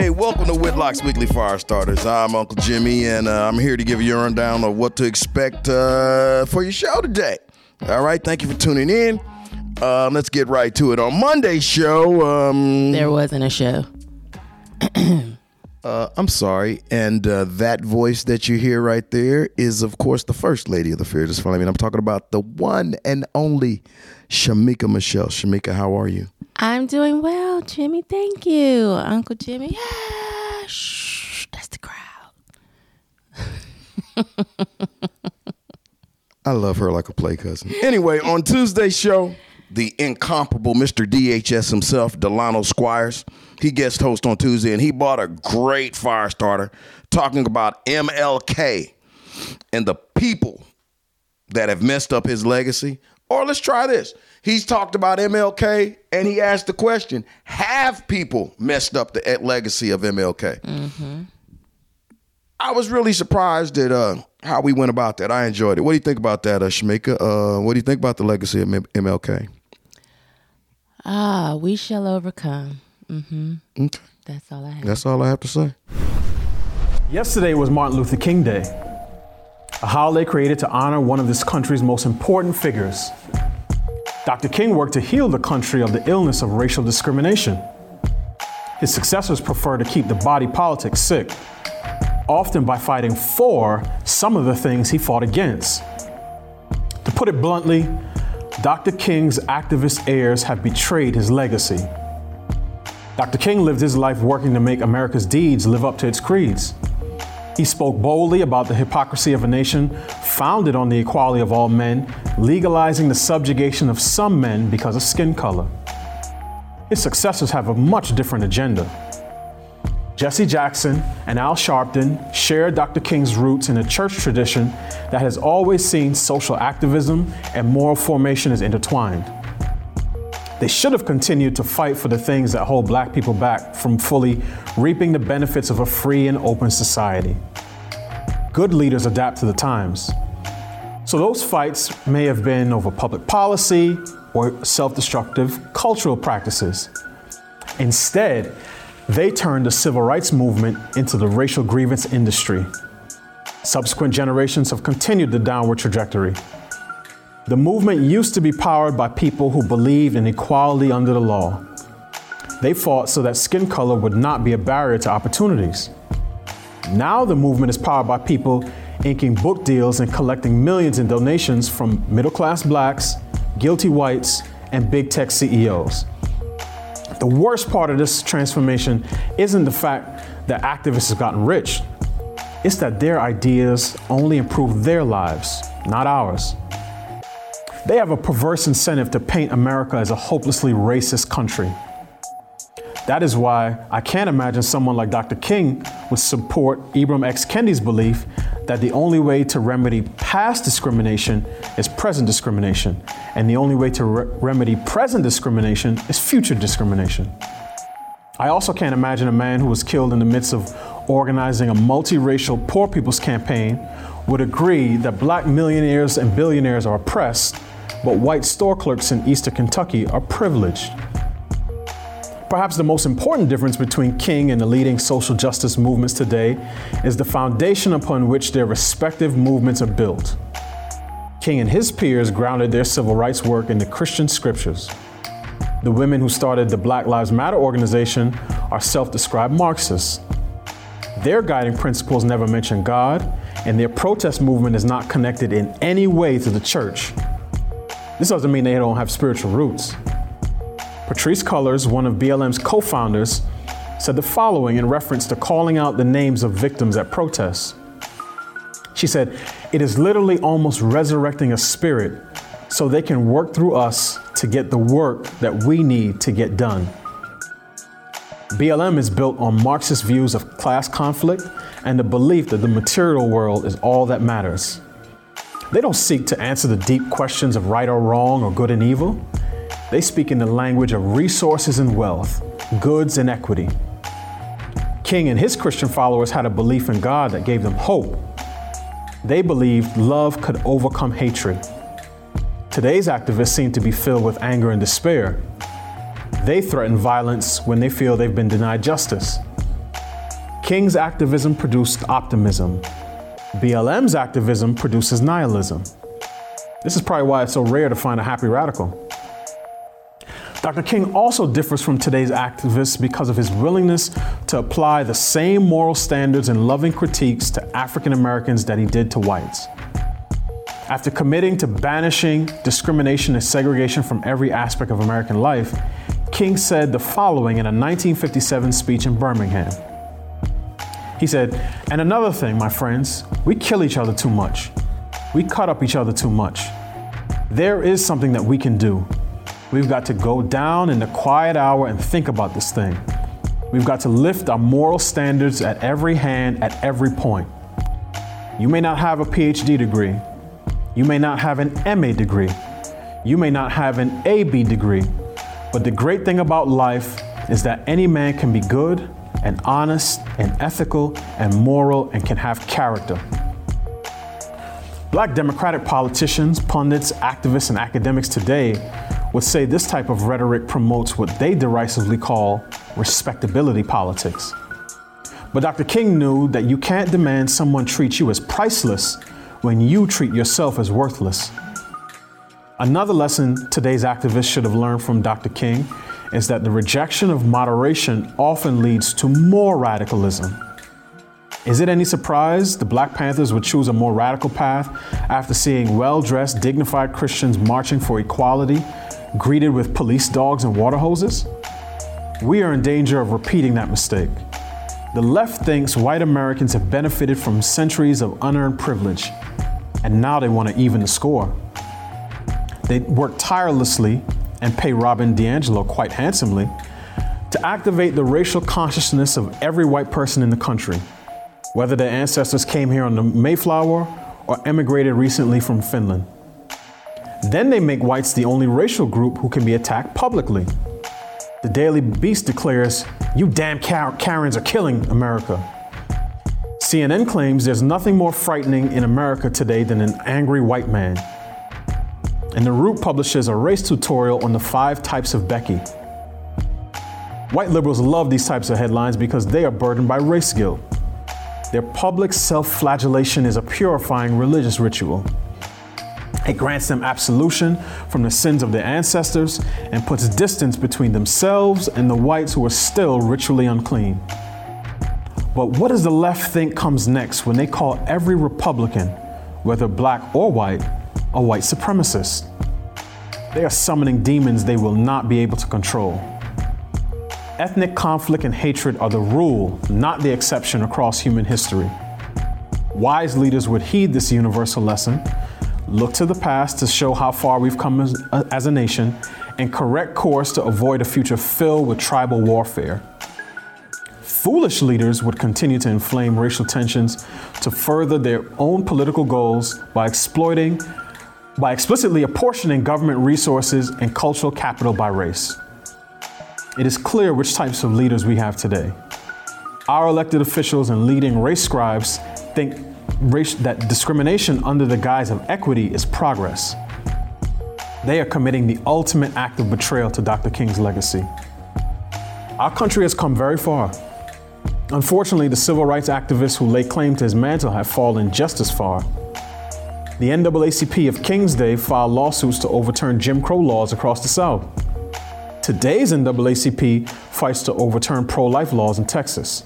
Hey, welcome to Whitlock's Weekly Fire Starters. I'm Uncle Jimmy, and uh, I'm here to give you a rundown of what to expect uh, for your show today. All right, thank you for tuning in. Uh, let's get right to it. On Monday's show, um, There wasn't a show. uh, I'm sorry, and uh, that voice that you hear right there is, of course, the First Lady of the Fear. Just Fearless Flaming. I'm talking about the one and only Shamika Michelle. Shamika, how are you? I'm doing well, Jimmy. Thank you, Uncle Jimmy. Yeah, shh, that's the crowd. I love her like a play cousin. Anyway, on Tuesday's show, the incomparable Mr. DHS himself, Delano Squires, he guest host on Tuesday, and he bought a great fire starter talking about MLK and the people that have messed up his legacy. Or let's try this. He's talked about MLK and he asked the question Have people messed up the legacy of MLK? I was really surprised at uh, how we went about that. I enjoyed it. What do you think about that, uh, Shamika? Uh, what do you think about the legacy of M- MLK? Ah, we shall overcome. Okay. That's all I have. That's all I have to say. Yesterday was Martin Luther King Day, a holiday created to honor one of this country's most important figures. Dr. King worked to heal the country of the illness of racial discrimination. His successors prefer to keep the body politic sick, often by fighting for some of the things he fought against. To put it bluntly, Dr. King's activist heirs have betrayed his legacy. Dr. King lived his life working to make America's deeds live up to its creeds. He spoke boldly about the hypocrisy of a nation founded on the equality of all men, legalizing the subjugation of some men because of skin color. His successors have a much different agenda. Jesse Jackson and Al Sharpton share Dr. King's roots in a church tradition that has always seen social activism and moral formation as intertwined. They should have continued to fight for the things that hold black people back from fully reaping the benefits of a free and open society. Good leaders adapt to the times. So those fights may have been over public policy or self destructive cultural practices. Instead, they turned the civil rights movement into the racial grievance industry. Subsequent generations have continued the downward trajectory. The movement used to be powered by people who believed in equality under the law. They fought so that skin color would not be a barrier to opportunities. Now the movement is powered by people inking book deals and collecting millions in donations from middle class blacks, guilty whites, and big tech CEOs. The worst part of this transformation isn't the fact that activists have gotten rich, it's that their ideas only improve their lives, not ours. They have a perverse incentive to paint America as a hopelessly racist country. That is why I can't imagine someone like Dr. King would support Ibram X. Kendi's belief that the only way to remedy past discrimination is present discrimination, and the only way to re- remedy present discrimination is future discrimination. I also can't imagine a man who was killed in the midst of organizing a multiracial poor people's campaign would agree that black millionaires and billionaires are oppressed, but white store clerks in Eastern Kentucky are privileged. Perhaps the most important difference between King and the leading social justice movements today is the foundation upon which their respective movements are built. King and his peers grounded their civil rights work in the Christian scriptures. The women who started the Black Lives Matter organization are self described Marxists. Their guiding principles never mention God, and their protest movement is not connected in any way to the church. This doesn't mean they don't have spiritual roots. Patrisse Cullors, one of BLM's co founders, said the following in reference to calling out the names of victims at protests. She said, It is literally almost resurrecting a spirit so they can work through us to get the work that we need to get done. BLM is built on Marxist views of class conflict and the belief that the material world is all that matters. They don't seek to answer the deep questions of right or wrong or good and evil. They speak in the language of resources and wealth, goods and equity. King and his Christian followers had a belief in God that gave them hope. They believed love could overcome hatred. Today's activists seem to be filled with anger and despair. They threaten violence when they feel they've been denied justice. King's activism produced optimism. BLM's activism produces nihilism. This is probably why it's so rare to find a happy radical. Dr. King also differs from today's activists because of his willingness to apply the same moral standards and loving critiques to African Americans that he did to whites. After committing to banishing discrimination and segregation from every aspect of American life, King said the following in a 1957 speech in Birmingham. He said, And another thing, my friends, we kill each other too much. We cut up each other too much. There is something that we can do. We've got to go down in the quiet hour and think about this thing. We've got to lift our moral standards at every hand, at every point. You may not have a PhD degree. You may not have an MA degree. You may not have an AB degree. But the great thing about life is that any man can be good and honest and ethical and moral and can have character. Black Democratic politicians, pundits, activists, and academics today would say this type of rhetoric promotes what they derisively call respectability politics. But Dr. King knew that you can't demand someone treat you as priceless when you treat yourself as worthless. Another lesson today's activists should have learned from Dr. King is that the rejection of moderation often leads to more radicalism. Is it any surprise the Black Panthers would choose a more radical path after seeing well dressed, dignified Christians marching for equality greeted with police dogs and water hoses? We are in danger of repeating that mistake. The left thinks white Americans have benefited from centuries of unearned privilege, and now they want to even the score. They work tirelessly and pay Robin DiAngelo quite handsomely to activate the racial consciousness of every white person in the country, whether their ancestors came here on the Mayflower or emigrated recently from Finland. Then they make whites the only racial group who can be attacked publicly. The Daily Beast declares, You damn Karens are killing America. CNN claims there's nothing more frightening in America today than an angry white man. And The Root publishes a race tutorial on the five types of Becky. White liberals love these types of headlines because they are burdened by race guilt. Their public self flagellation is a purifying religious ritual. It grants them absolution from the sins of their ancestors and puts distance between themselves and the whites who are still ritually unclean. But what does the left think comes next when they call every Republican, whether black or white, a white supremacist? They are summoning demons they will not be able to control. Ethnic conflict and hatred are the rule, not the exception across human history. Wise leaders would heed this universal lesson look to the past to show how far we've come as, as a nation, and correct course to avoid a future filled with tribal warfare. Foolish leaders would continue to inflame racial tensions to further their own political goals by exploiting, by explicitly apportioning government resources and cultural capital by race. It is clear which types of leaders we have today. Our elected officials and leading race scribes think that discrimination under the guise of equity is progress. They are committing the ultimate act of betrayal to Dr. King's legacy. Our country has come very far. Unfortunately, the civil rights activists who lay claim to his mantle have fallen just as far. The NAACP of King's Day filed lawsuits to overturn Jim Crow laws across the South. Today's NAACP fights to overturn pro life laws in Texas.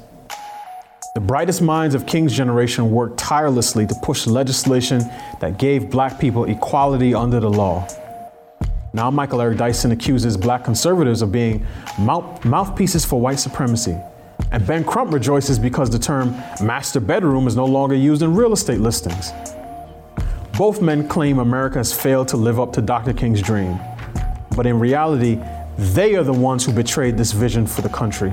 The brightest minds of King's generation worked tirelessly to push legislation that gave black people equality under the law. Now, Michael Eric Dyson accuses black conservatives of being mouth- mouthpieces for white supremacy. And Ben Crump rejoices because the term master bedroom is no longer used in real estate listings. Both men claim America has failed to live up to Dr. King's dream. But in reality, they are the ones who betrayed this vision for the country.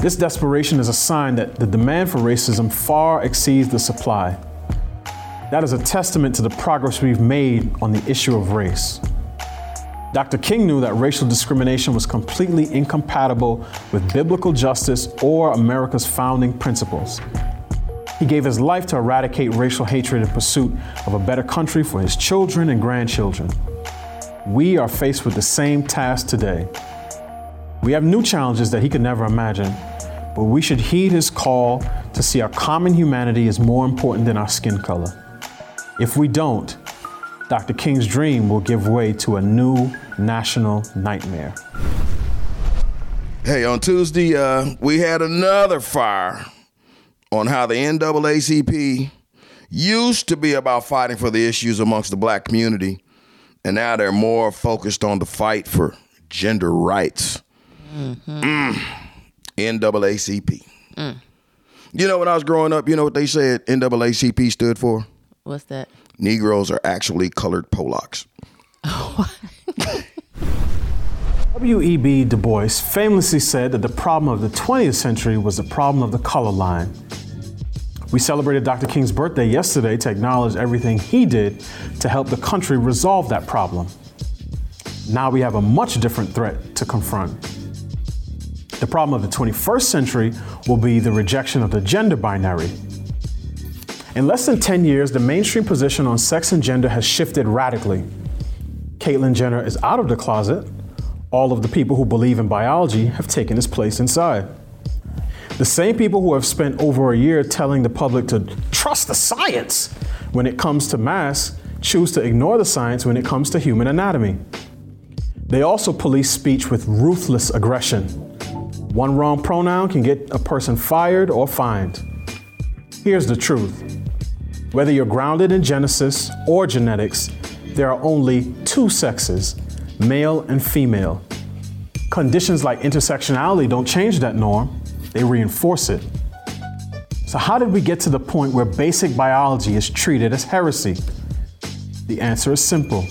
This desperation is a sign that the demand for racism far exceeds the supply. That is a testament to the progress we've made on the issue of race. Dr. King knew that racial discrimination was completely incompatible with biblical justice or America's founding principles. He gave his life to eradicate racial hatred in pursuit of a better country for his children and grandchildren. We are faced with the same task today. We have new challenges that he could never imagine, but we should heed his call to see our common humanity as more important than our skin color. If we don't, Dr. King's dream will give way to a new national nightmare. Hey, on Tuesday, uh, we had another fire on how the NAACP used to be about fighting for the issues amongst the black community, and now they're more focused on the fight for gender rights. Mm. NAACP. You know, when I was growing up, you know what they said NAACP stood for? What's that? Negroes are actually colored Polacks. W.E.B. Du Bois famously said that the problem of the 20th century was the problem of the color line. We celebrated Dr. King's birthday yesterday to acknowledge everything he did to help the country resolve that problem. Now we have a much different threat to confront. The problem of the 21st century will be the rejection of the gender binary. In less than 10 years, the mainstream position on sex and gender has shifted radically. Caitlyn Jenner is out of the closet. All of the people who believe in biology have taken his place inside. The same people who have spent over a year telling the public to trust the science when it comes to mass choose to ignore the science when it comes to human anatomy. They also police speech with ruthless aggression. One wrong pronoun can get a person fired or fined. Here's the truth whether you're grounded in Genesis or genetics, there are only two sexes, male and female. Conditions like intersexuality don't change that norm, they reinforce it. So, how did we get to the point where basic biology is treated as heresy? The answer is simple.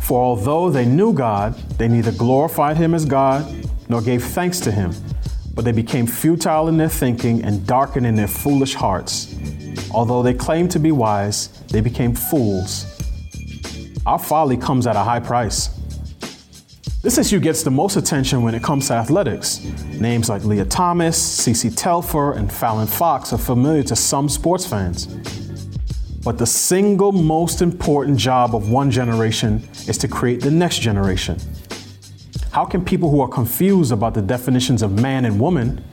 For although they knew God, they neither glorified him as God nor gave thanks to him, but they became futile in their thinking and darkened in their foolish hearts. Although they claimed to be wise, they became fools. Our folly comes at a high price. This issue gets the most attention when it comes to athletics. Names like Lia Thomas, CeCé Telfer, and Fallon Fox are familiar to some sports fans. But the single most important job of one generation is to create the next generation. How can people who are confused about the definitions of man and woman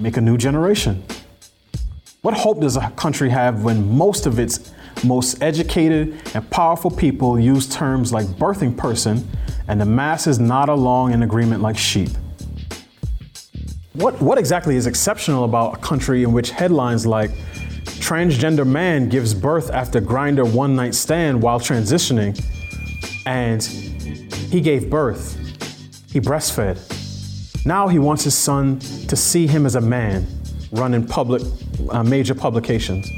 make a new generation? What hope does a country have when most of its most educated and powerful people use terms like birthing person and the masses nod along in agreement like sheep? What, what exactly is exceptional about a country in which headlines like transgender man gives birth after Grindr one night stand while transitioning and he gave birth, he breastfed. Now he wants his son to see him as a man run in public uh, major publications.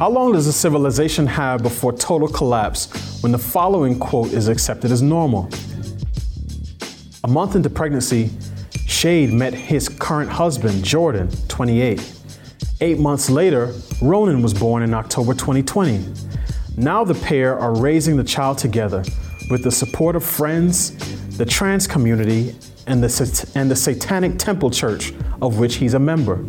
How long does a civilization have before total collapse when the following quote is accepted as normal? A month into pregnancy, Shade met his current husband, Jordan, 28. Eight months later, Ronan was born in October 2020. Now the pair are raising the child together with the support of friends, the trans community, and the, and the Satanic Temple Church, of which he's a member.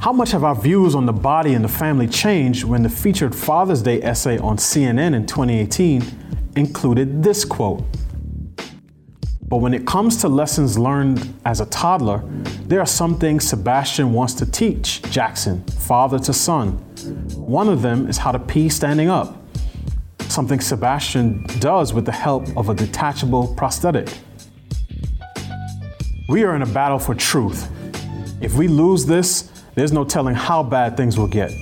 How much have our views on the body and the family changed when the featured Father's Day essay on CNN in 2018 included this quote? But when it comes to lessons learned as a toddler, there are some things Sebastian wants to teach Jackson, father to son. One of them is how to pee standing up, something Sebastian does with the help of a detachable prosthetic. We are in a battle for truth. If we lose this, there's no telling how bad things will get.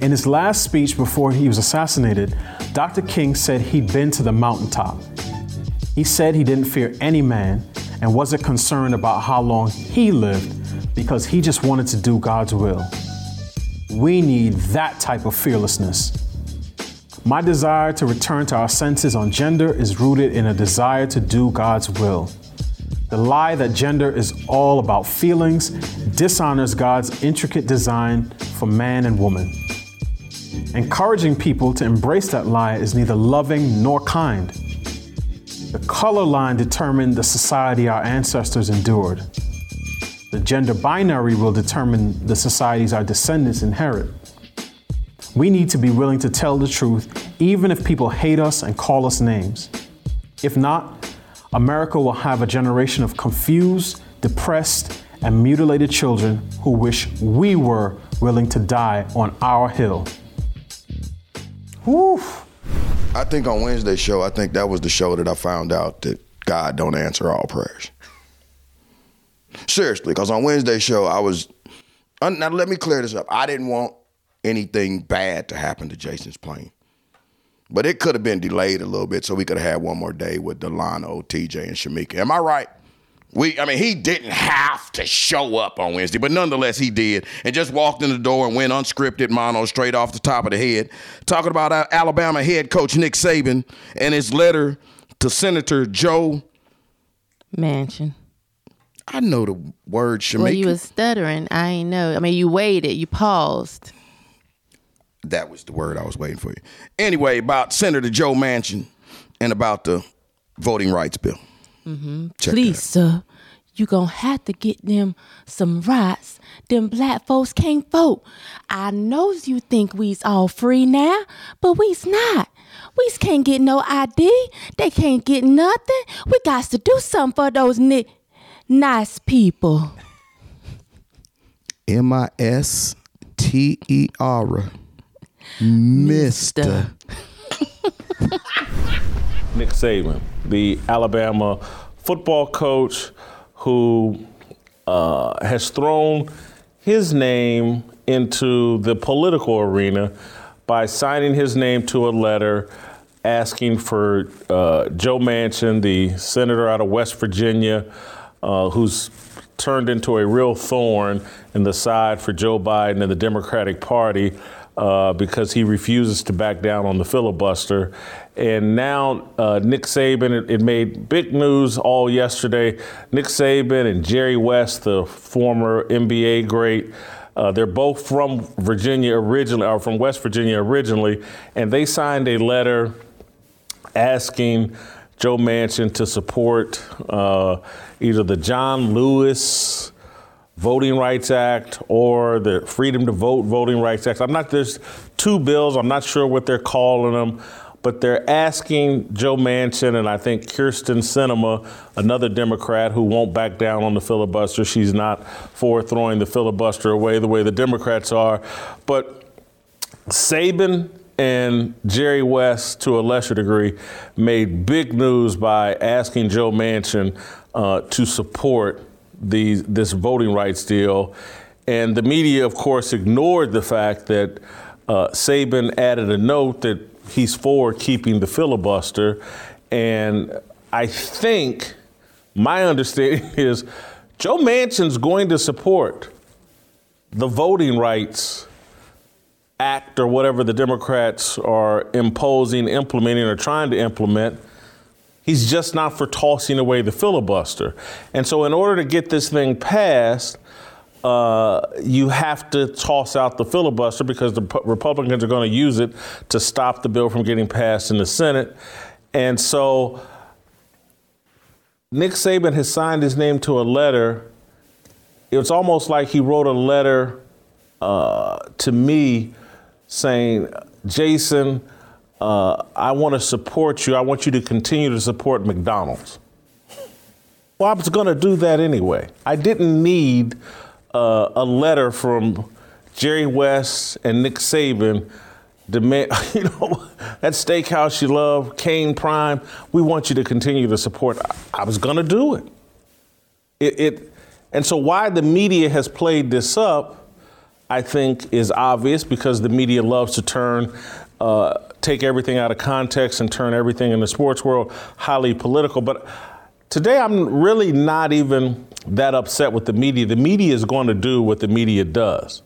In his last speech before he was assassinated, Dr. King said he'd been to the mountaintop. He said he didn't fear any man and wasn't concerned about how long he lived, because he just wanted to do God's will. We need that type of fearlessness. My desire to return to our senses on gender is rooted in a desire to do God's will. The lie that gender is all about feelings dishonors God's intricate design for man and woman. Encouraging people to embrace that lie is neither loving nor kind. The color line determined the society our ancestors endured. The gender binary will determine the societies our descendants inherit. We need to be willing to tell the truth, even if people hate us and call us names. If not, America will have a generation of confused, depressed, and mutilated children who wish we were willing to die on our hill. Whew. I think on Wednesday's show, I think that was the show that I found out that God don't answer all prayers. Seriously, because on Wednesday's show, I was. Now, let me clear this up. I didn't want anything bad to happen to Jason's plane. But it could have been delayed a little bit so we could have had one more day with Delano, TJ, and Shamika. Am I right? We, I mean, he didn't have to show up on Wednesday, but nonetheless, he did, and just walked in the door and went unscripted mono straight off the top of the head, talking about Alabama head coach Nick Saban and his letter to Senator Joe Manchin. I know the word Shamika. Well, you was stuttering. I ain't know. I mean, you waited. You paused. That was the word I was waiting for you. Anyway, about Senator Joe Manchin and about the voting rights bill. Mm-hmm. Please, sir, you gonna have to get them some rights. Them black folks can't vote. I knows you think we's all free now, but we's not. We's can't get no ID. They can't get nothing. We got to do something for those ni- nice people. M I S T E R. Mister. Nick Saban, the Alabama football coach who uh, has thrown his name into the political arena by signing his name to a letter asking for uh, Joe Manchin, the senator out of West Virginia, uh, who's turned into a real thorn in the side for Joe Biden and the Democratic Party uh, because he refuses to back down on the filibuster. And now uh, Nick Saban, it, it, made big news all yesterday. Nick Saban and Jerry West, the former NBA great, uh, they're both from Virginia originally, or from West Virginia originally, and they signed a letter asking Joe Manchin to support uh, either the John Lewis Voting Rights Act or the Freedom to Vote Voting Rights Act. I'm not, there's two bills, I'm not sure what they're calling them, but they're asking Joe Manchin and I think Kyrsten Sinema, another Democrat who won't back down on the filibuster. She's not for throwing the filibuster away the way the Democrats are. But Saban and Jerry West, to a lesser degree, made big news by asking Joe Manchin uh, to support this voting rights deal. And the media, of course, ignored the fact that uh, added a note that he's for keeping the filibuster. And I think my understanding is Joe Manchin's going to support the Voting Rights Act or whatever the Democrats are imposing, implementing, or trying to implement He's just not for tossing away the filibuster. And so, in order to get this thing passed, uh, you have to toss out the filibuster because the Republicans are going to use it to stop the bill from getting passed in the Senate. And so, Nick Saban has signed his name to a letter. It's almost like he wrote a letter uh, to me saying, Jason, uh, I want to support you. I want you to continue to support McDonald's. Well, I was going to do that anyway. I didn't need uh, a letter from Jerry West and Nick Saban demand, you know, that steakhouse you love, Kayne Prime, we want you to continue to support. I, I was going to do it. it. It, and so why the media has played this up, I think, is obvious because the media loves to turn uh, take everything out of context and turn everything in the sports world highly political. But today I'm really not even that upset with the media. The media is going to do what the media does.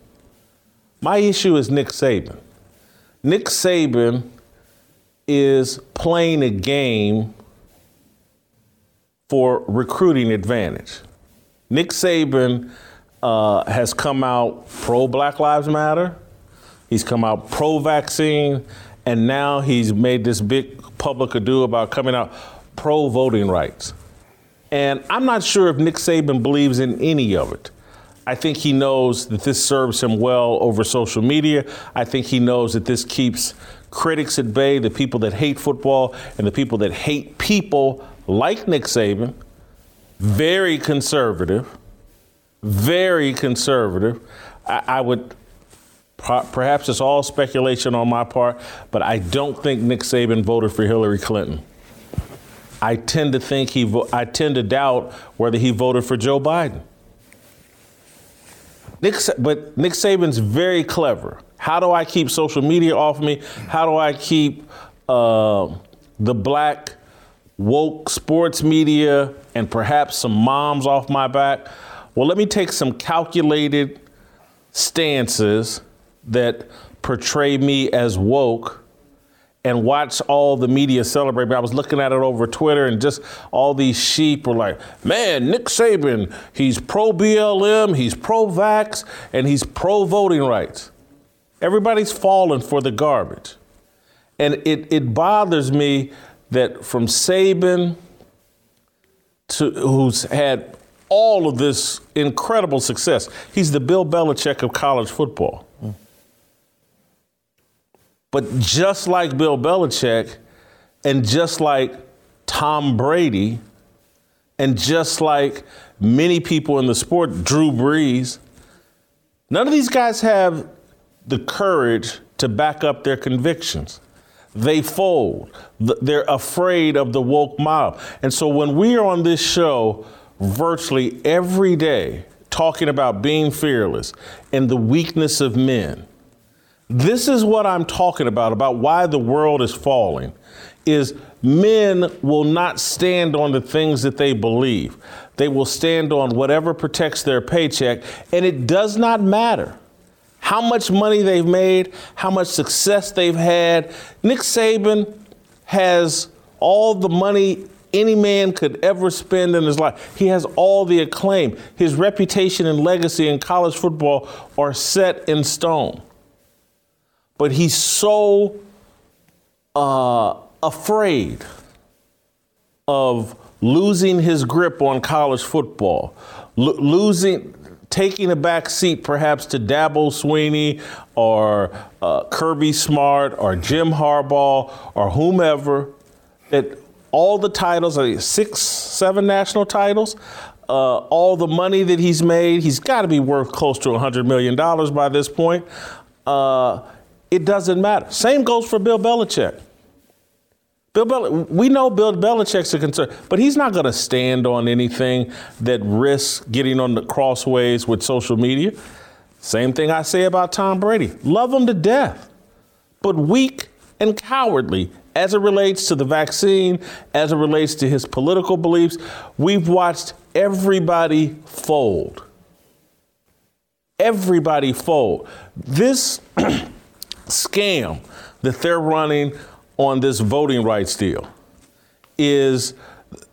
My issue is Nick Saban. Nick Saban is playing a game for recruiting advantage. Nick Saban uh, has come out pro Black Lives Matter. He's come out pro vaccine, and now he's made this big public ado about coming out pro voting rights. And I'm not sure if Nick Saban believes in any of it. I think he knows that this serves him well over social media. I think he knows that this keeps critics at bay, the people that hate football and the people that hate people like Nick Saban, very conservative, very conservative. I, I would, perhaps it's all speculation on my part, but I don't think Nick Saban voted for Hillary Clinton. I tend to think he, vo- I tend to doubt whether he voted for Joe Biden. Nick, but Nick Saban's very clever. How do I keep social media off me? How do I keep uh, the black woke sports media and perhaps some moms off my back? Well, let me take some calculated stances that portray me as woke and watch all the media celebrate. Me. I was looking at it over Twitter, and just all these sheep were like, man, Nick Saban, he's pro BLM, he's pro vax, and he's pro voting rights. Everybody's falling for the garbage. And it, it bothers me that from Saban to who's had all of this incredible success, he's the Bill Belichick of college football. But just like Bill Belichick, and just like Tom Brady, and just like many people in the sport, Drew Brees, none of these guys have the courage to back up their convictions. They fold. They're afraid of the woke mob. And so when we are on this show virtually every day talking about being fearless and the weakness of men, this is what I'm talking about, about why the world is falling, is men will not stand on the things that they believe. They will stand on whatever protects their paycheck, and it does not matter how much money they've made, how much success they've had. Nick Saban has all the money any man could ever spend in his life. He has all the acclaim. His reputation and legacy in college football are set in stone but he's so uh, afraid of losing his grip on college football, losing, taking a back seat perhaps to Dabo Swinney or uh, Kirby Smart or Jim Harbaugh or whomever, that all the titles, are six, seven national titles, uh, all the money that he's made, he's got to be worth close to $100 million by this point. Uh, it doesn't matter. Same goes for Bill Belichick. Bill Bel- we know Bill Belichick's a concern, but he's not going to stand on anything that risks getting on the crossways with social media. Same thing I say about Tom Brady. Love him to death, but weak and cowardly as it relates to the vaccine, as it relates to his political beliefs. We've watched everybody fold. Everybody fold. This scam that they're running on this voting rights deal is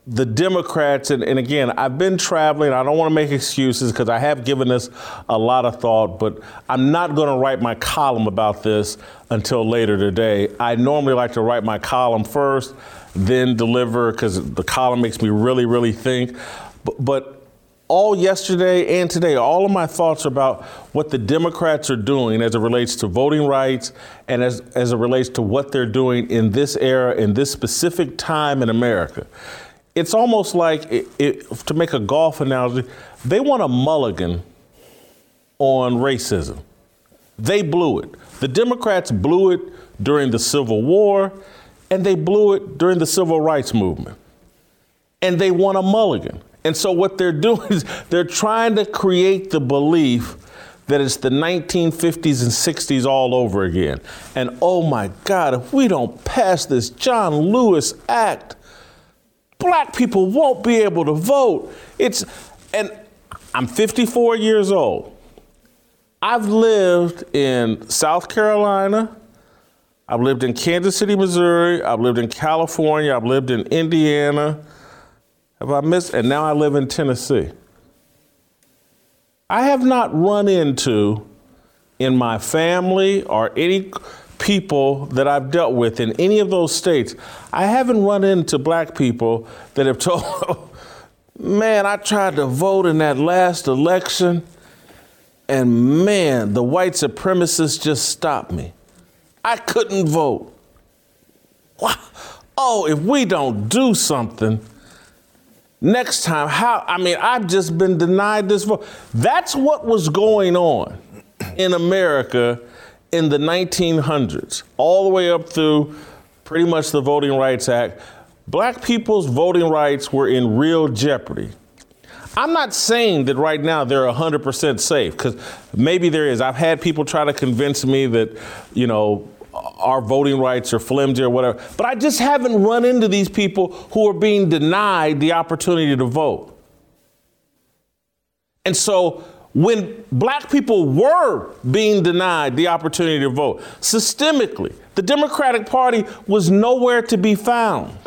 the Democrats, and, and, again, I've been traveling. I don't want to make excuses because I have given this a lot of thought, but I'm not going to write my column about this until later today. I normally like to write my column first, then deliver because the column makes me really, really think. But, but all yesterday and today, all of my thoughts about what the Democrats are doing as it relates to voting rights and as, as it relates to what they're doing in this era, in this specific time in America. It's almost like, it, it, to make a golf analogy, they want a mulligan on racism. They blew it. The Democrats blew it during the Civil War, and they blew it during the Civil Rights Movement. And they want a mulligan. And so what they're doing is they're trying to create the belief that it's the 1950s and 60s all over again. And oh my God, if we don't pass this John Lewis Act, black people won't be able to vote. It's and I'm 54 years old. I've lived in South Carolina. I've lived in Kansas City, Missouri. I've lived in California. I've lived in Indiana. Have I missed? And now I live in Tennessee. I have not run into in my family or any people that I've dealt with in any of those states, I haven't run into black people that have told, man, I tried to vote in that last election, and man, the white supremacists just stopped me. I couldn't vote. Oh, if we don't do something, next time, how? I mean, I've just been denied this vote. That's what was going on in America in the 1900s, all the way up through pretty much the Voting Rights Act. Black people's voting rights were in real jeopardy. I'm not saying that right now they're 100% safe because maybe there is. I've had people try to convince me that, you know, our voting rights are flimsy or whatever. But I just haven't run into these people who are being denied the opportunity to vote. And so when black people were being denied the opportunity to vote systemically, the Democratic Party was nowhere to be found.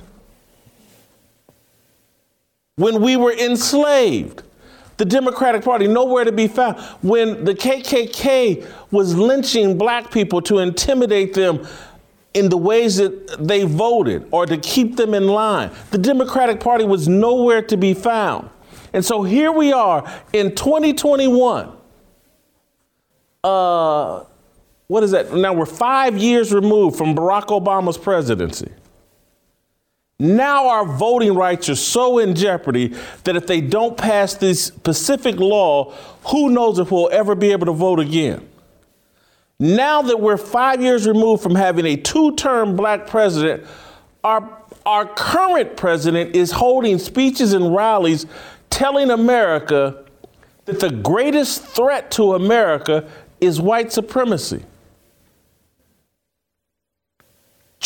When we were enslaved, the Democratic Party nowhere to be found. When the KKK was lynching black people to intimidate them in the ways that they voted or to keep them in line, the Democratic Party was nowhere to be found. And so here we are in 2021. Uh, what is that? Now we're five years removed from Barack Obama's presidency. Now our voting rights are so in jeopardy that if they don't pass this specific law, who knows if we'll ever be able to vote again. Now that we're five years removed from having a two term black president, our, our current president is holding speeches and rallies telling America that the greatest threat to America is white supremacy.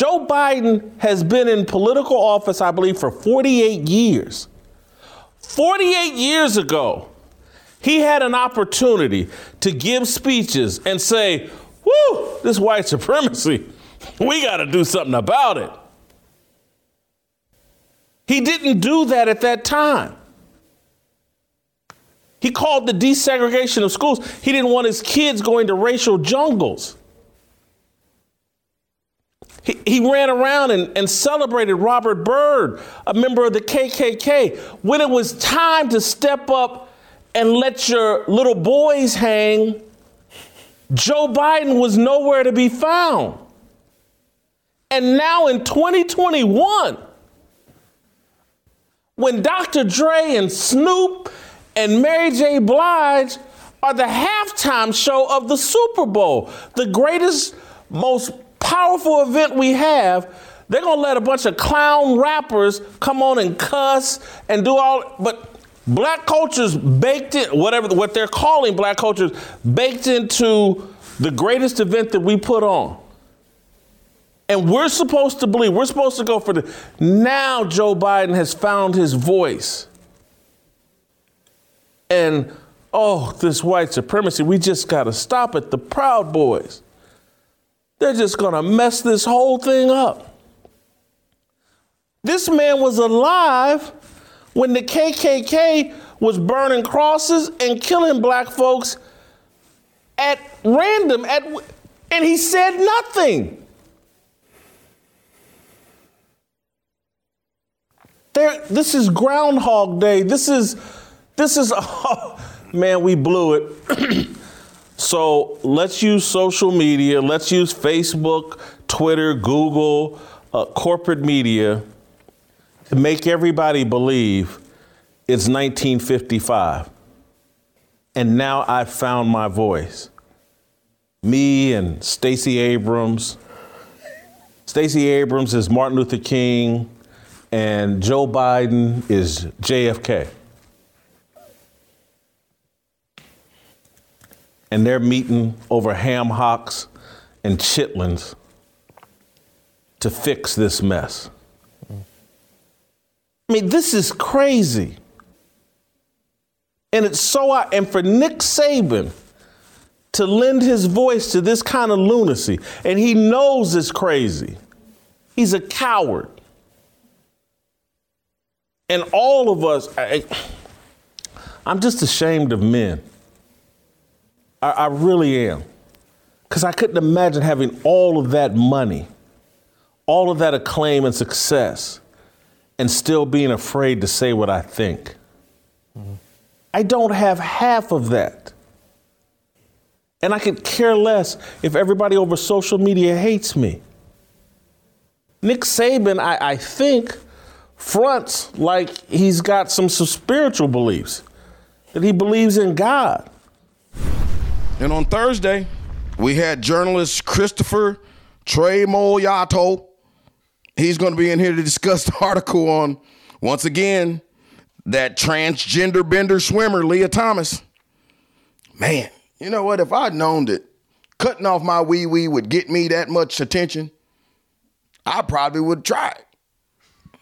Joe Biden has been in political office, I believe, for 48 years. 48 years ago, he had an opportunity to give speeches and say, Whoo, this white supremacy, we got to do something about it. He didn't do that at that time. He called the desegregation of schools. He didn't want his kids going to racial jungles. He, he ran around and, and celebrated Robert Byrd, a member of the KKK. When it was time to step up and let your little boys hang, Joe Biden was nowhere to be found. And now in 2021, when Dr. Dre and Snoop and Mary J. Blige are the halftime show of the Super Bowl, the greatest, most powerful event we have. They're gonna let a bunch of clown rappers come on and cuss and do all, but black culture's baked in, whatever what they're calling black culture's baked into the greatest event that we put on. And we're supposed to believe, we're supposed to go for the. Now Joe Biden has found his voice and oh, this white supremacy, we just got to stop it. The Proud Boys, they're just going to mess this whole thing up. This man was alive when the KKK was burning crosses and killing black folks at random at and he said nothing. There, this is Groundhog Day. This is this is, oh, man, we blew it. so let's use social media. Let's use Facebook, Twitter, Google, uh, corporate media to make everybody believe it's 1955. And now I've found my voice. Me and Stacey Abrams. Stacey Abrams is Martin Luther King, and Joe Biden is JFK. And they're meeting over ham hocks and chitlins to fix this mess. I mean, this is crazy. And it's so out, and for Nick Saban to lend his voice to this kind of lunacy, and he knows it's crazy. He's a coward. And all of us, I, I'm just ashamed of men. I, I really am. Because I couldn't imagine having all of that money, all of that acclaim and success, and still being afraid to say what I think. Mm-hmm. I don't have half of that. And I could care less if everybody over social media hates me. Nick Saban, I, I think, fronts like he's got some, some spiritual beliefs, that he believes in God. And on Thursday, we had journalist Christopher Tremoglie. He's going to be in here to discuss the article on, once again, that transgender bender swimmer, Lia Thomas. Man, you know what? If I'd known that cutting off my wee wee would get me that much attention, I probably would try it.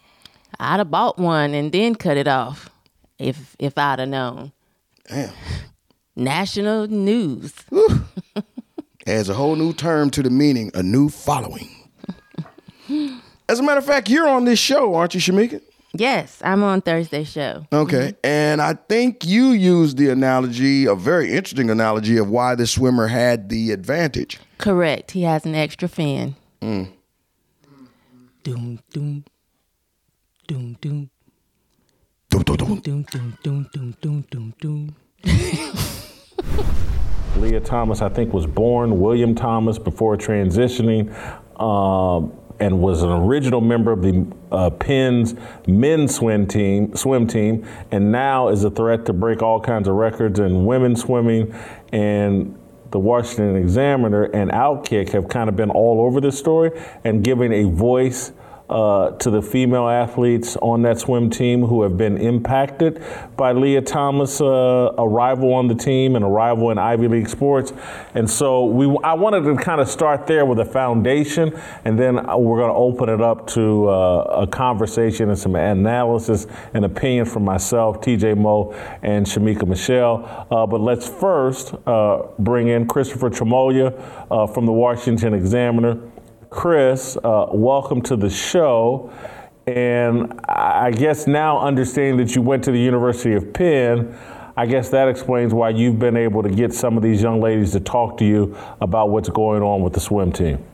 I'd have bought one and then cut it off if if I'd have known. Damn. National news. Adds a whole new term to the meaning, a new following. As a matter of fact, you're on this show, aren't you, Shamika? Yes, I'm on Thursday show. Okay. Mm-hmm. And I think you used the analogy, a very interesting analogy of why the swimmer had the advantage. Correct. He has an extra fin. Mm. Doom, doom. Doom, doom. Doom, doom, doom. Doom, doom, doom, doom, doom, doom, Lia Thomas, I think, was born William Thomas before transitioning. Um, and was an original member of the uh, Penn's men's swim team, swim team, and now is a threat to break all kinds of records in women's swimming. And the Washington Examiner and Outkick have kind of been all over this story and giving a voice uh, to the female athletes on that swim team who have been impacted by Lia Thomas' uh, arrival on the team and arrival in Ivy League sports. And so we, I wanted to kind of start there with a foundation, and then we're going to open it up to uh, a conversation and some analysis and opinion from myself, TJ Moe, and Shamika Michelle. Uh, but let's first uh, bring in Christopher Tremoglie uh, from the Washington Examiner. Chris, uh, welcome to the show. And I guess now understanding that you went to the University of Penn, I guess that explains why you've been able to get some of these young ladies to talk to you about what's going on with the swim team.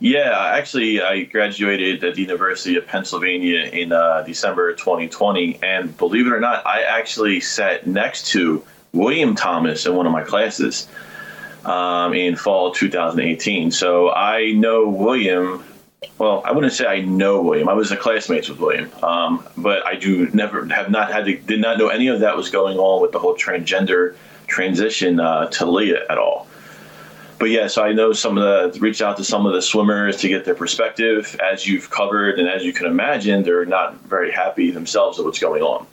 Yeah, actually, I graduated at the University of Pennsylvania in uh, December 2020. And believe it or not, I actually sat next to William Thomas in one of my classes um, in fall 2018. So I know William. Well, I wouldn't say I know William. I was a classmate with William, um, but I do never have not had to did not know any of that was going on with the whole transgender transition uh, to Lia at all. But yeah, so I know some of the reached out to some of the swimmers to get their perspective. As you've covered and as you can imagine, they're not very happy themselves with what's going on.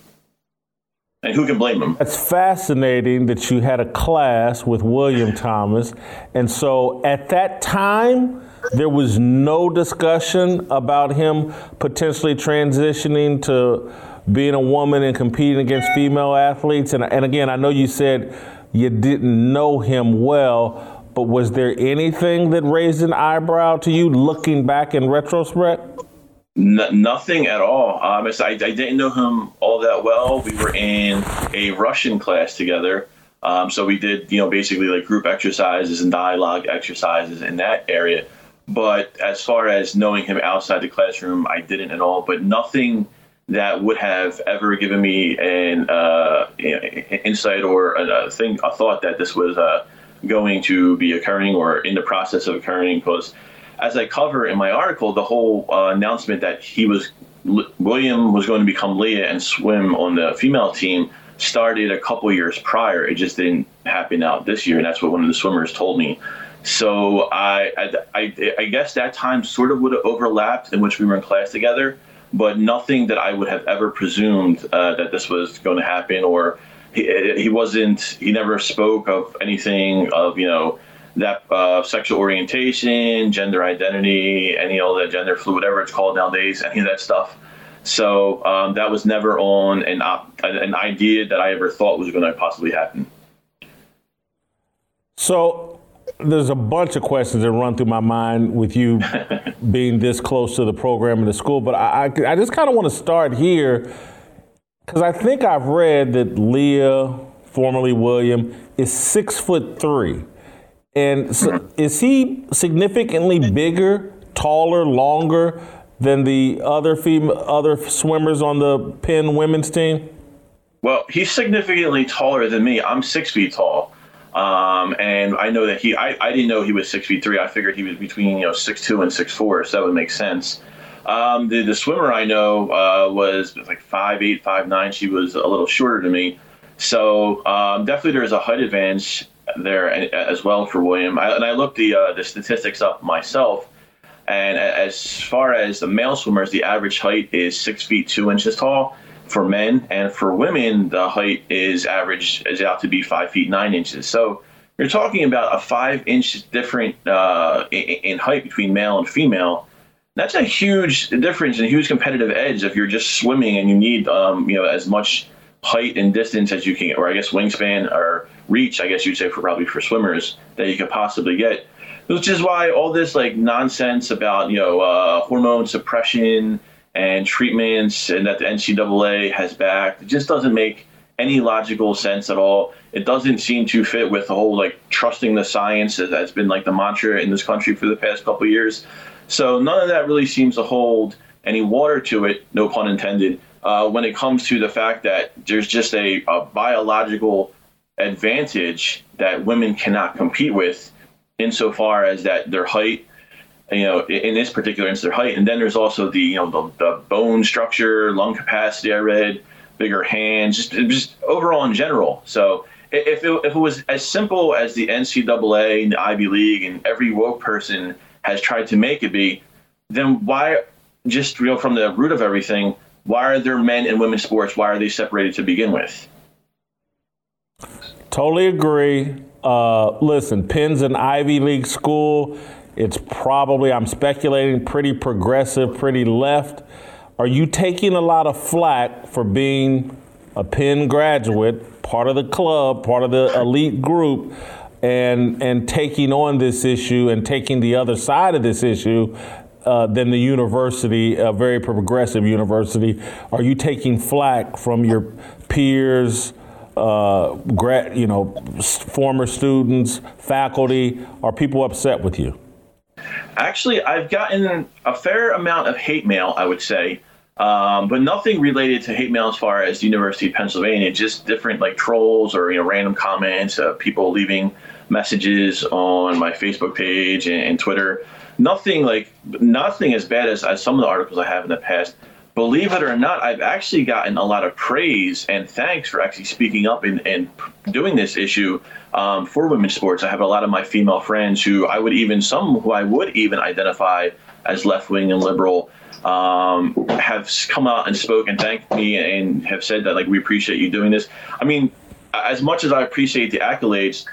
And who can blame them? It's fascinating that you had a class with William Thomas. And so at that time, there was no discussion about him potentially transitioning to being a woman and competing against female athletes. And, and again, I know you said you didn't know him well, but was there anything that raised an eyebrow to you looking back in retrospect? N- nothing at all. Um, I, I, didn't know him all that well. We were in a Russian class together. Um, so we did, you know, basically like group exercises and dialogue exercises in that area. But as far as knowing him outside the classroom, I didn't at all. But nothing that would have ever given me an uh, insight or a, thing, a thought that this was uh, going to be occurring or in the process of occurring. Because as I cover in my article, the whole uh, announcement that he was William was going to become Lia and swim on the female team started a couple years prior. It just didn't happen out this year, and that's what one of the swimmers told me. So I, I, I guess that time sort of would have overlapped in which we were in class together, but nothing that I would have ever presumed uh, that this was going to happen, or he, he wasn't. He never spoke of anything of you know that uh, sexual orientation, gender identity, any of that gender fluid, whatever it's called nowadays, any of that stuff. So um, that was never on an op- an idea that I ever thought was going to possibly happen. So there's a bunch of questions that run through my mind with you being this close to the program in the school, but I, I, I just kind of want to start here because I think I've read that Lia, formerly William, is six foot three. And so is he significantly bigger, taller, longer than the other female, other swimmers on the Penn women's team? Well, he's significantly taller than me. I'm six feet tall. Um, and I know that he, I, I didn't know he was six feet three. I figured he was between, you know, six two and six four, so that would make sense. Um, the, the swimmer I know uh, was like five eight, five nine. She was a little shorter than me. So um, definitely there's a height advantage there as well for William. I, and I looked the, uh, the statistics up myself. And as far as the male swimmers, the average height is six feet two inches tall for men, and for women, the height is average is out to be five feet nine inches. So you're talking about a five inch different uh, in, in, height between male and female. That's a huge difference and a huge competitive edge if you're just swimming and you need um, you know as much height and distance as you can, or I guess wingspan or reach, I guess you'd say for probably for swimmers that you could possibly get. Which is why all this like nonsense about you know uh, hormone suppression and treatments and that the NCAA has backed. It just doesn't make any logical sense at all. It doesn't seem to fit with the whole like trusting the science that's been like the mantra in this country for the past couple years. So none of that really seems to hold any water to it, no pun intended, uh, when it comes to the fact that there's just a, a biological advantage that women cannot compete with insofar as that their height you know, in this particular instance, their height. And then there's also the, you know, the, the bone structure, lung capacity. I read bigger hands, just just overall in general. So if it, if it was as simple as the NCAA and the Ivy League and every woke person has tried to make it be, then why just you know from the root of everything? Why are there men and women's sports? Why are they separated to begin with? Totally agree. Uh, listen, Penn's an Ivy League school. It's probably, I'm speculating, pretty progressive, pretty left. Are you taking a lot of flack for being a Penn graduate, part of the club, part of the elite group, and and taking on this issue and taking the other side of this issue uh, than the university, a very progressive university? Are you taking flack from your peers? Uh, you know, former students, faculty, are people upset with you? Actually, I've gotten a fair amount of hate mail, I would say, um, but nothing related to hate mail as far as the University of Pennsylvania. Just different like trolls or you know random comments, uh, people leaving messages on my Facebook page and, and Twitter. Nothing like nothing as bad as, as some of the articles I have in the past believe it or not, I've actually gotten a lot of praise and thanks for actually speaking up and, and doing this issue um, for women's sports. I have a lot of my female friends who I would even, some who I would even identify as left wing and liberal, um, have come out and spoke and thanked me and have said that, like, we appreciate you doing this. I mean, as much as I appreciate the accolades,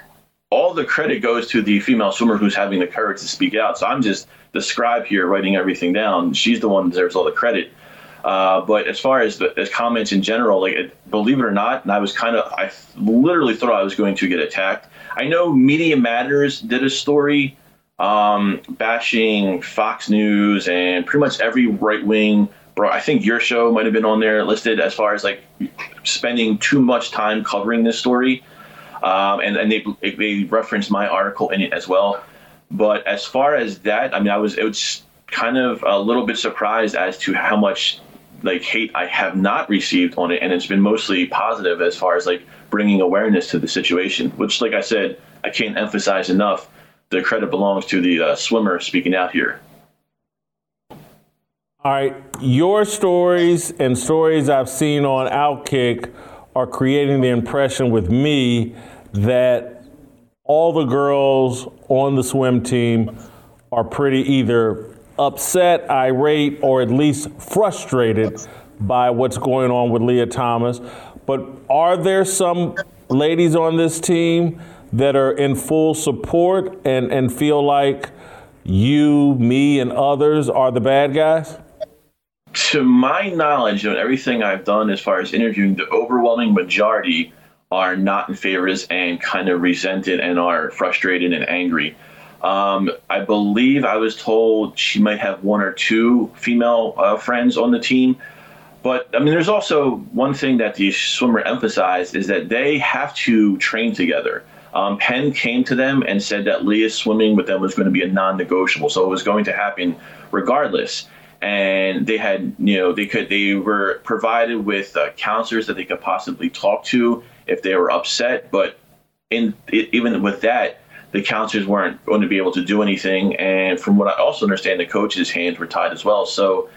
all the credit goes to the female swimmer who's having the courage to speak out. So I'm just the scribe here writing everything down. She's the one that deserves all the credit. Uh, but as far as the as comments in general, like it, believe it or not, and I was kind of I literally thought I was going to get attacked. I know Media Matters did a story um, bashing Fox News and pretty much every right wing. Bro, I think your show might have been on there listed as far as like spending too much time covering this story, um, and and they they referenced my article in it as well. But as far as that, I mean, I was it was kind of a little bit surprised as to how much like hate I have not received on it, and it's been mostly positive as far as like bringing awareness to the situation. Which, like I said, I can't emphasize enough. The credit belongs to the uh, swimmer speaking out here. All right, your stories and stories I've seen on Outkick are creating the impression with me that all the girls on the swim team are pretty either upset, irate, or at least frustrated by what's going on with Lia Thomas. But are there some ladies on this team that are in full support and, and feel like you, me, and others are the bad guys? to my knowledge, and everything I've done as far as interviewing, the overwhelming majority are not in favors and kind of resented and are frustrated and angry. Um, I believe I was told she might have one or two female uh, friends on the team. But I mean, there's also one thing that the swimmer emphasized is that they have to train together. Um, Penn came to them and said that Lia swimming with them was going to be a non-negotiable, so it was going to happen regardless. And they had, you know, they could, they were provided with uh, counselors that they could possibly talk to if they were upset. But in even with that, the counselors weren't going to be able to do anything. And from what I also understand, the coaches' hands were tied as well. So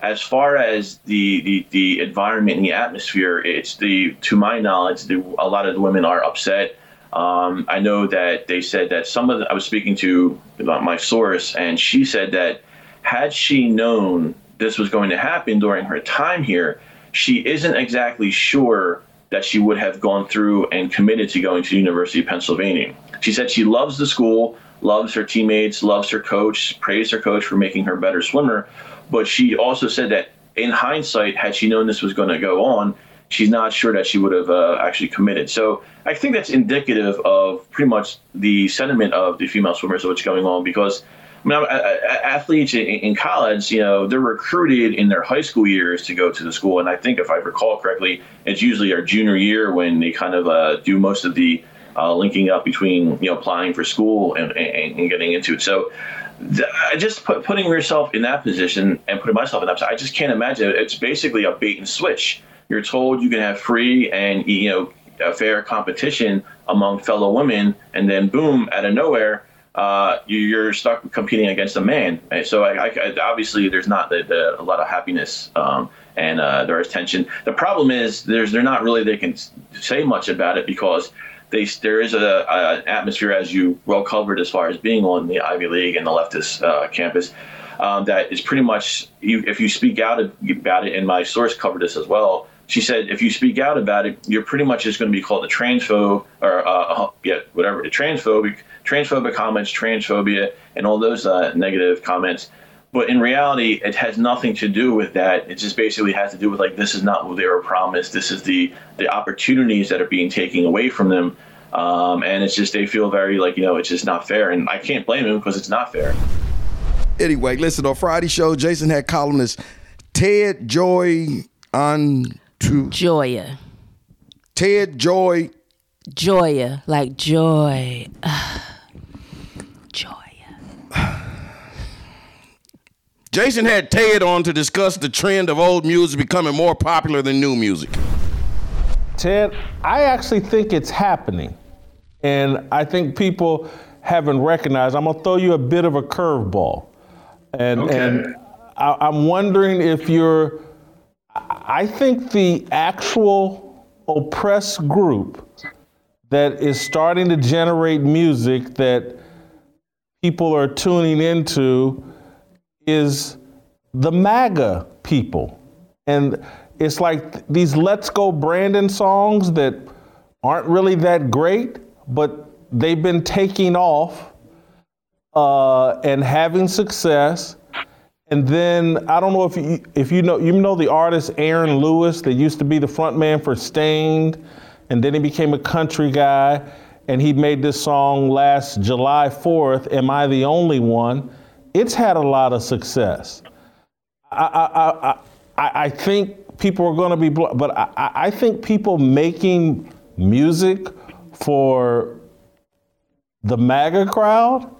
as far as the, the, the environment and the atmosphere, it's the to my knowledge, the, a lot of the women are upset. Um, I know that they said that some of the, I was speaking to my source, and she said that had she known this was going to happen during her time here, she isn't exactly sure that she would have gone through and committed to going to the University of Pennsylvania. She said she loves the school, loves her teammates, loves her coach, praised her coach for making her a better swimmer. But she also said that in hindsight, had she known this was going to go on, she's not sure that she would have uh, actually committed. So I think that's indicative of pretty much the sentiment of the female swimmers of what's going on because. I mean, athletes in college, you know, they're recruited in their high school years to go to the school, and I think if I recall correctly, it's usually our junior year when they kind of uh, do most of the uh, linking up between you know applying for school and, and, and getting into it. So just put, putting yourself in that position and putting myself in that position, I just can't imagine. It's basically a bait and switch. You're told you can have free and you know fair competition among fellow women, and then boom, out of nowhere, uh, you're stuck competing against a man. So I, I, obviously there's not the, the, a lot of happiness um, and uh, there is tension. The problem is there's they're not really they can say much about it because they, there is a, a, atmosphere, as you well covered, as far as being on the Ivy League and the leftist uh, campus, um, that is pretty much you, if you speak out about it, and my source covered this as well. She said if you speak out about it, you're pretty much just going to be called a transphobe or uh, yeah, whatever, transphobic, transphobic comments, transphobia, and all those uh, negative comments. But in reality, it has nothing to do with that. It just basically has to do with like this is not what they were promised. This is the the opportunities that are being taken away from them, um, and it's just they feel very like you know it's just not fair, and I can't blame them because it's not fair. Anyway, listen on Friday show, Jason had columnist Ted Joy on to Gioia. Ted Joy. Gioia, like joy. Gioia. Jason had Ted on to discuss the trend of old music becoming more popular than new music. Ted, I actually think it's happening. And I think people haven't recognized. I'm gonna throw you a bit of a curveball. And okay. and I, I'm wondering if you're I think the actual oppressed group that is starting to generate music that people are tuning into is the MAGA people. And it's like these Let's Go Brandon songs that aren't really that great, but they've been taking off uh, and having success. And then I don't know if you if you know you know the artist Aaron Lewis that used to be the front man for Staind, and then he became a country guy, and he made this song last July 4th, Am I the Only One? it's had a lot of success. I, I, I, I think people are going to be, but I, I think people making music for the MAGA crowd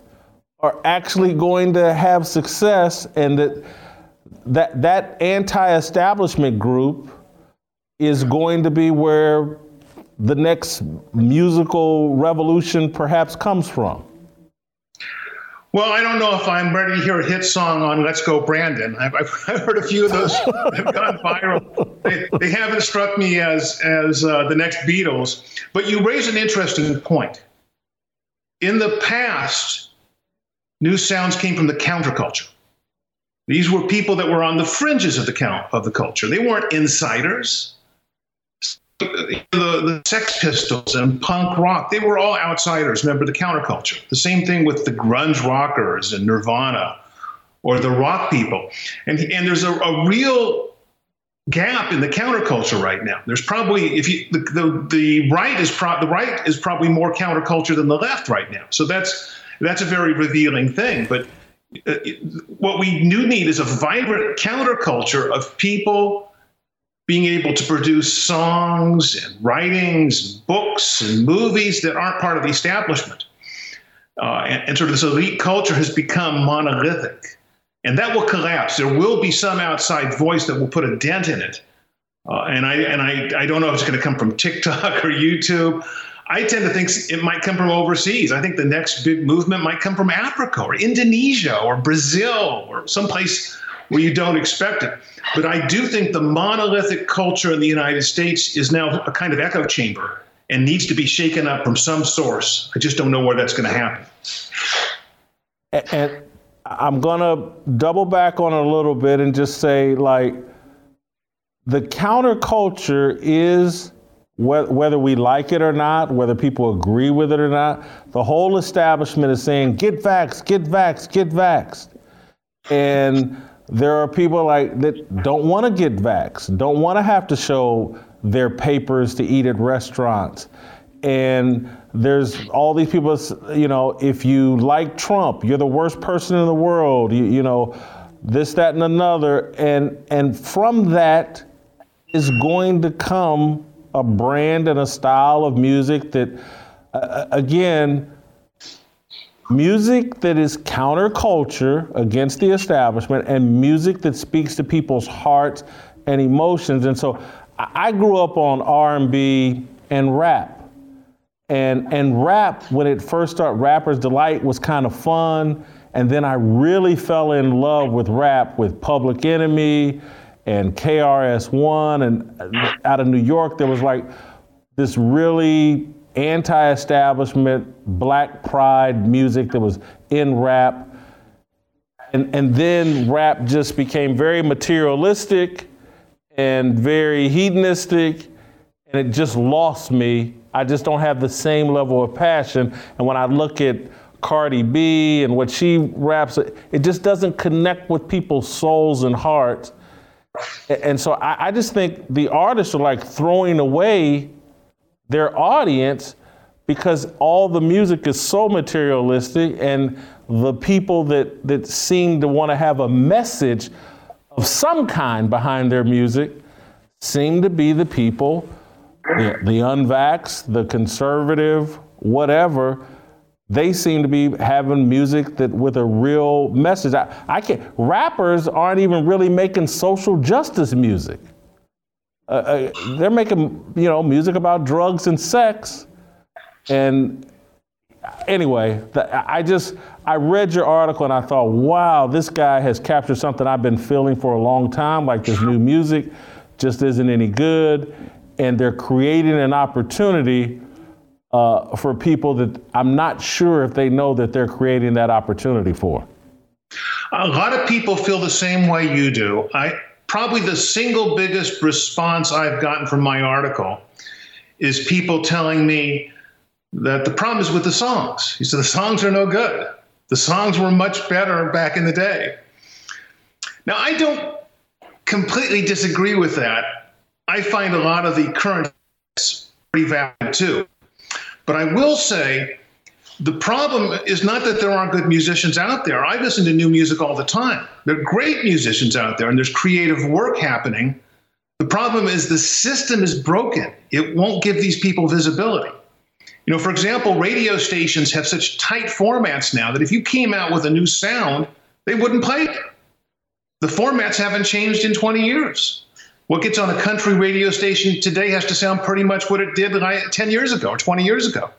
are actually going to have success, and that that that anti-establishment group is going to be where the next musical revolution perhaps comes from. Well, I don't know if I'm ready to hear a hit song on Let's Go Brandon. I've, I've heard a few of those have gone viral. They, they, haven't struck me as, as uh, the next Beatles. But you raise an interesting point. In the past, new sounds came from the counterculture. These were people that were on the fringes of the count of the culture. They weren't insiders uh, the, the Sex Pistols and punk rock, they were all outsiders, remember the counterculture. The same thing with the grunge rockers and Nirvana. or the rock people. And, and there's a, a real gap in the counterculture right now. There's probably if you the the, the right is pro, the right is probably more counterculture than the left right now. So that's that's a very revealing thing. But uh, what we do need is a vibrant counterculture of people being able to produce songs and writings, books and movies that aren't part of the establishment. Uh, and, and sort of this elite culture has become monolithic and that will collapse. There will be some outside voice that will put a dent in it. Uh, and I and I, I don't know if it's going to come from TikTok or YouTube. I tend to think it might come from overseas. I think the next big movement might come from Africa or Indonesia or Brazil or someplace where you don't expect it. But I do think the monolithic culture in the United States is now a kind of echo chamber and needs to be shaken up from some source. I just don't know where that's going to happen. And I'm going to double back on a little bit and just say, like, the counterculture is whether we like it or not, whether people agree with it or not, the whole establishment is saying, get vaxxed, get vaxxed, get vaxxed. And there are people like that don't want to get vaxxed, don't want to have to show their papers to eat at restaurants. And there's all these people, you know, if you like Trump, you're the worst person in the world, you, you know, this, that, and another. And, and from that is going to come a brand and a style of music that, uh, again, music that is counterculture against the establishment and music that speaks to people's hearts and emotions. And so I grew up on R&B and rap and and rap when it first started, Rapper's Delight was kind of fun, and then I really fell in love with rap with Public Enemy and KRS One, and out of New York there was like this really anti-establishment black pride music that was in rap. And, and then rap just became very materialistic and very hedonistic, and it just lost me I just don't have the same level of passion. And when I look at Cardi B and what she raps, it just doesn't connect with people's souls and hearts. And so I, I just think the artists are like throwing away their audience because all the music is so materialistic and the people that, that seem to want to have a message of some kind behind their music seem to be the people the, the the conservative, whatever, they seem to be having music that with a real message. I, I can't. Rappers aren't even really making social justice music. Uh, uh, they're making you know music about drugs and sex, and anyway, the, I just I read your article and I thought, wow, this guy has captured something I've been feeling for a long time. Like this new music just isn't any good and they're creating an opportunity uh, for people that I'm not sure if they know that they're creating that opportunity for. A lot of people feel the same way you do. I probably the single biggest response I've gotten from my article is people telling me that the problem is with the songs. He said the songs are no good. The songs were much better back in the day. Now I don't completely disagree with that. I find a lot of the current pretty valid too. But I will say the problem is not that there aren't good musicians out there. I listen to new music all the time. There are great musicians out there and there's creative work happening. The problem is the system is broken. It won't give these people visibility. You know, for example, radio stations have such tight formats now that if you came out with a new sound, they wouldn't play it. The formats haven't changed in 20 years. What gets on a country radio station today has to sound pretty much what it did 10 years ago or 20 years ago.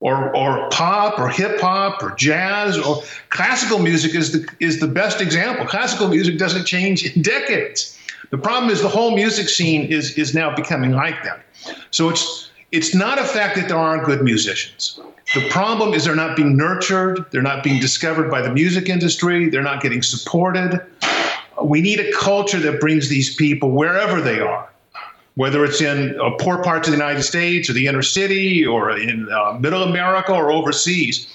Or, or pop or hip hop or jazz or classical music is the, is the best example. Classical music doesn't change in decades. The problem is the whole music scene is, is now becoming like that. So it's, it's not a fact that there aren't good musicians. The problem is they're not being nurtured, they're not being discovered by the music industry, they're not getting supported we need a culture that brings these people wherever they are, whether it's in uh, poor parts of the United States or the inner city or in uh, middle America or overseas.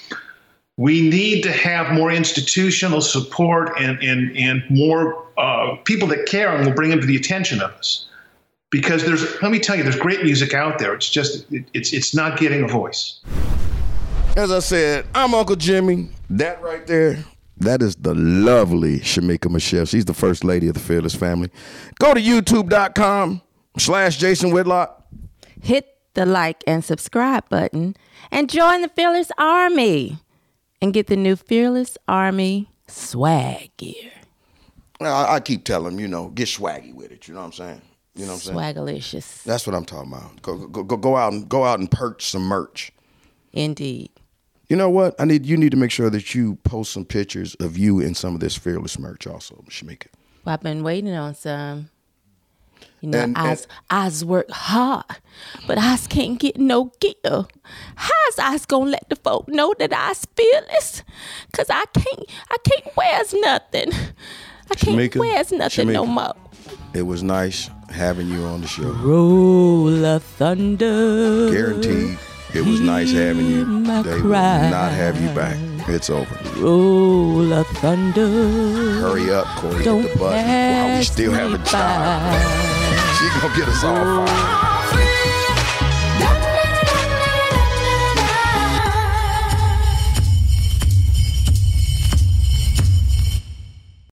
we need to have more institutional support and and and more uh, people that care and will bring them to the attention of us. Because there's, let me tell you, there's great music out there. It's just, it, it's it's not getting a voice. As I said, I'm Uncle Jimmy. That right there, that is the lovely Shamika Michelle. She's the first lady of the Fearless family. Go to youtube.com slash Jason Whitlock. Hit the like and subscribe button and join the Fearless Army and get the new Fearless Army swag gear. I, I keep telling them, you know, get swaggy with it. You know what I'm saying? You know what I'm saying? Swagalicious. That's what I'm talking about. Go, go, go, go out and go out and perch some merch. Indeed. You know what? I need you need to make sure that you post some pictures of you in some of this fearless merch also, Shamika. Well, I've been waiting on some. You know, And- I's, I's work hard, but I's can't get no gear. How's I's gonna let the folk know that I's fearless? Cause I can't, I can't wears nothing. I can't Shamika, wears nothing no more. It was nice having you on the show. Roll of thunder. Guaranteed it was nice having you. They will not have you back. It's over. Roll of thunder. Hurry up, Corey. Don't hit the button while we still have a job. by. She gonna get us all fired.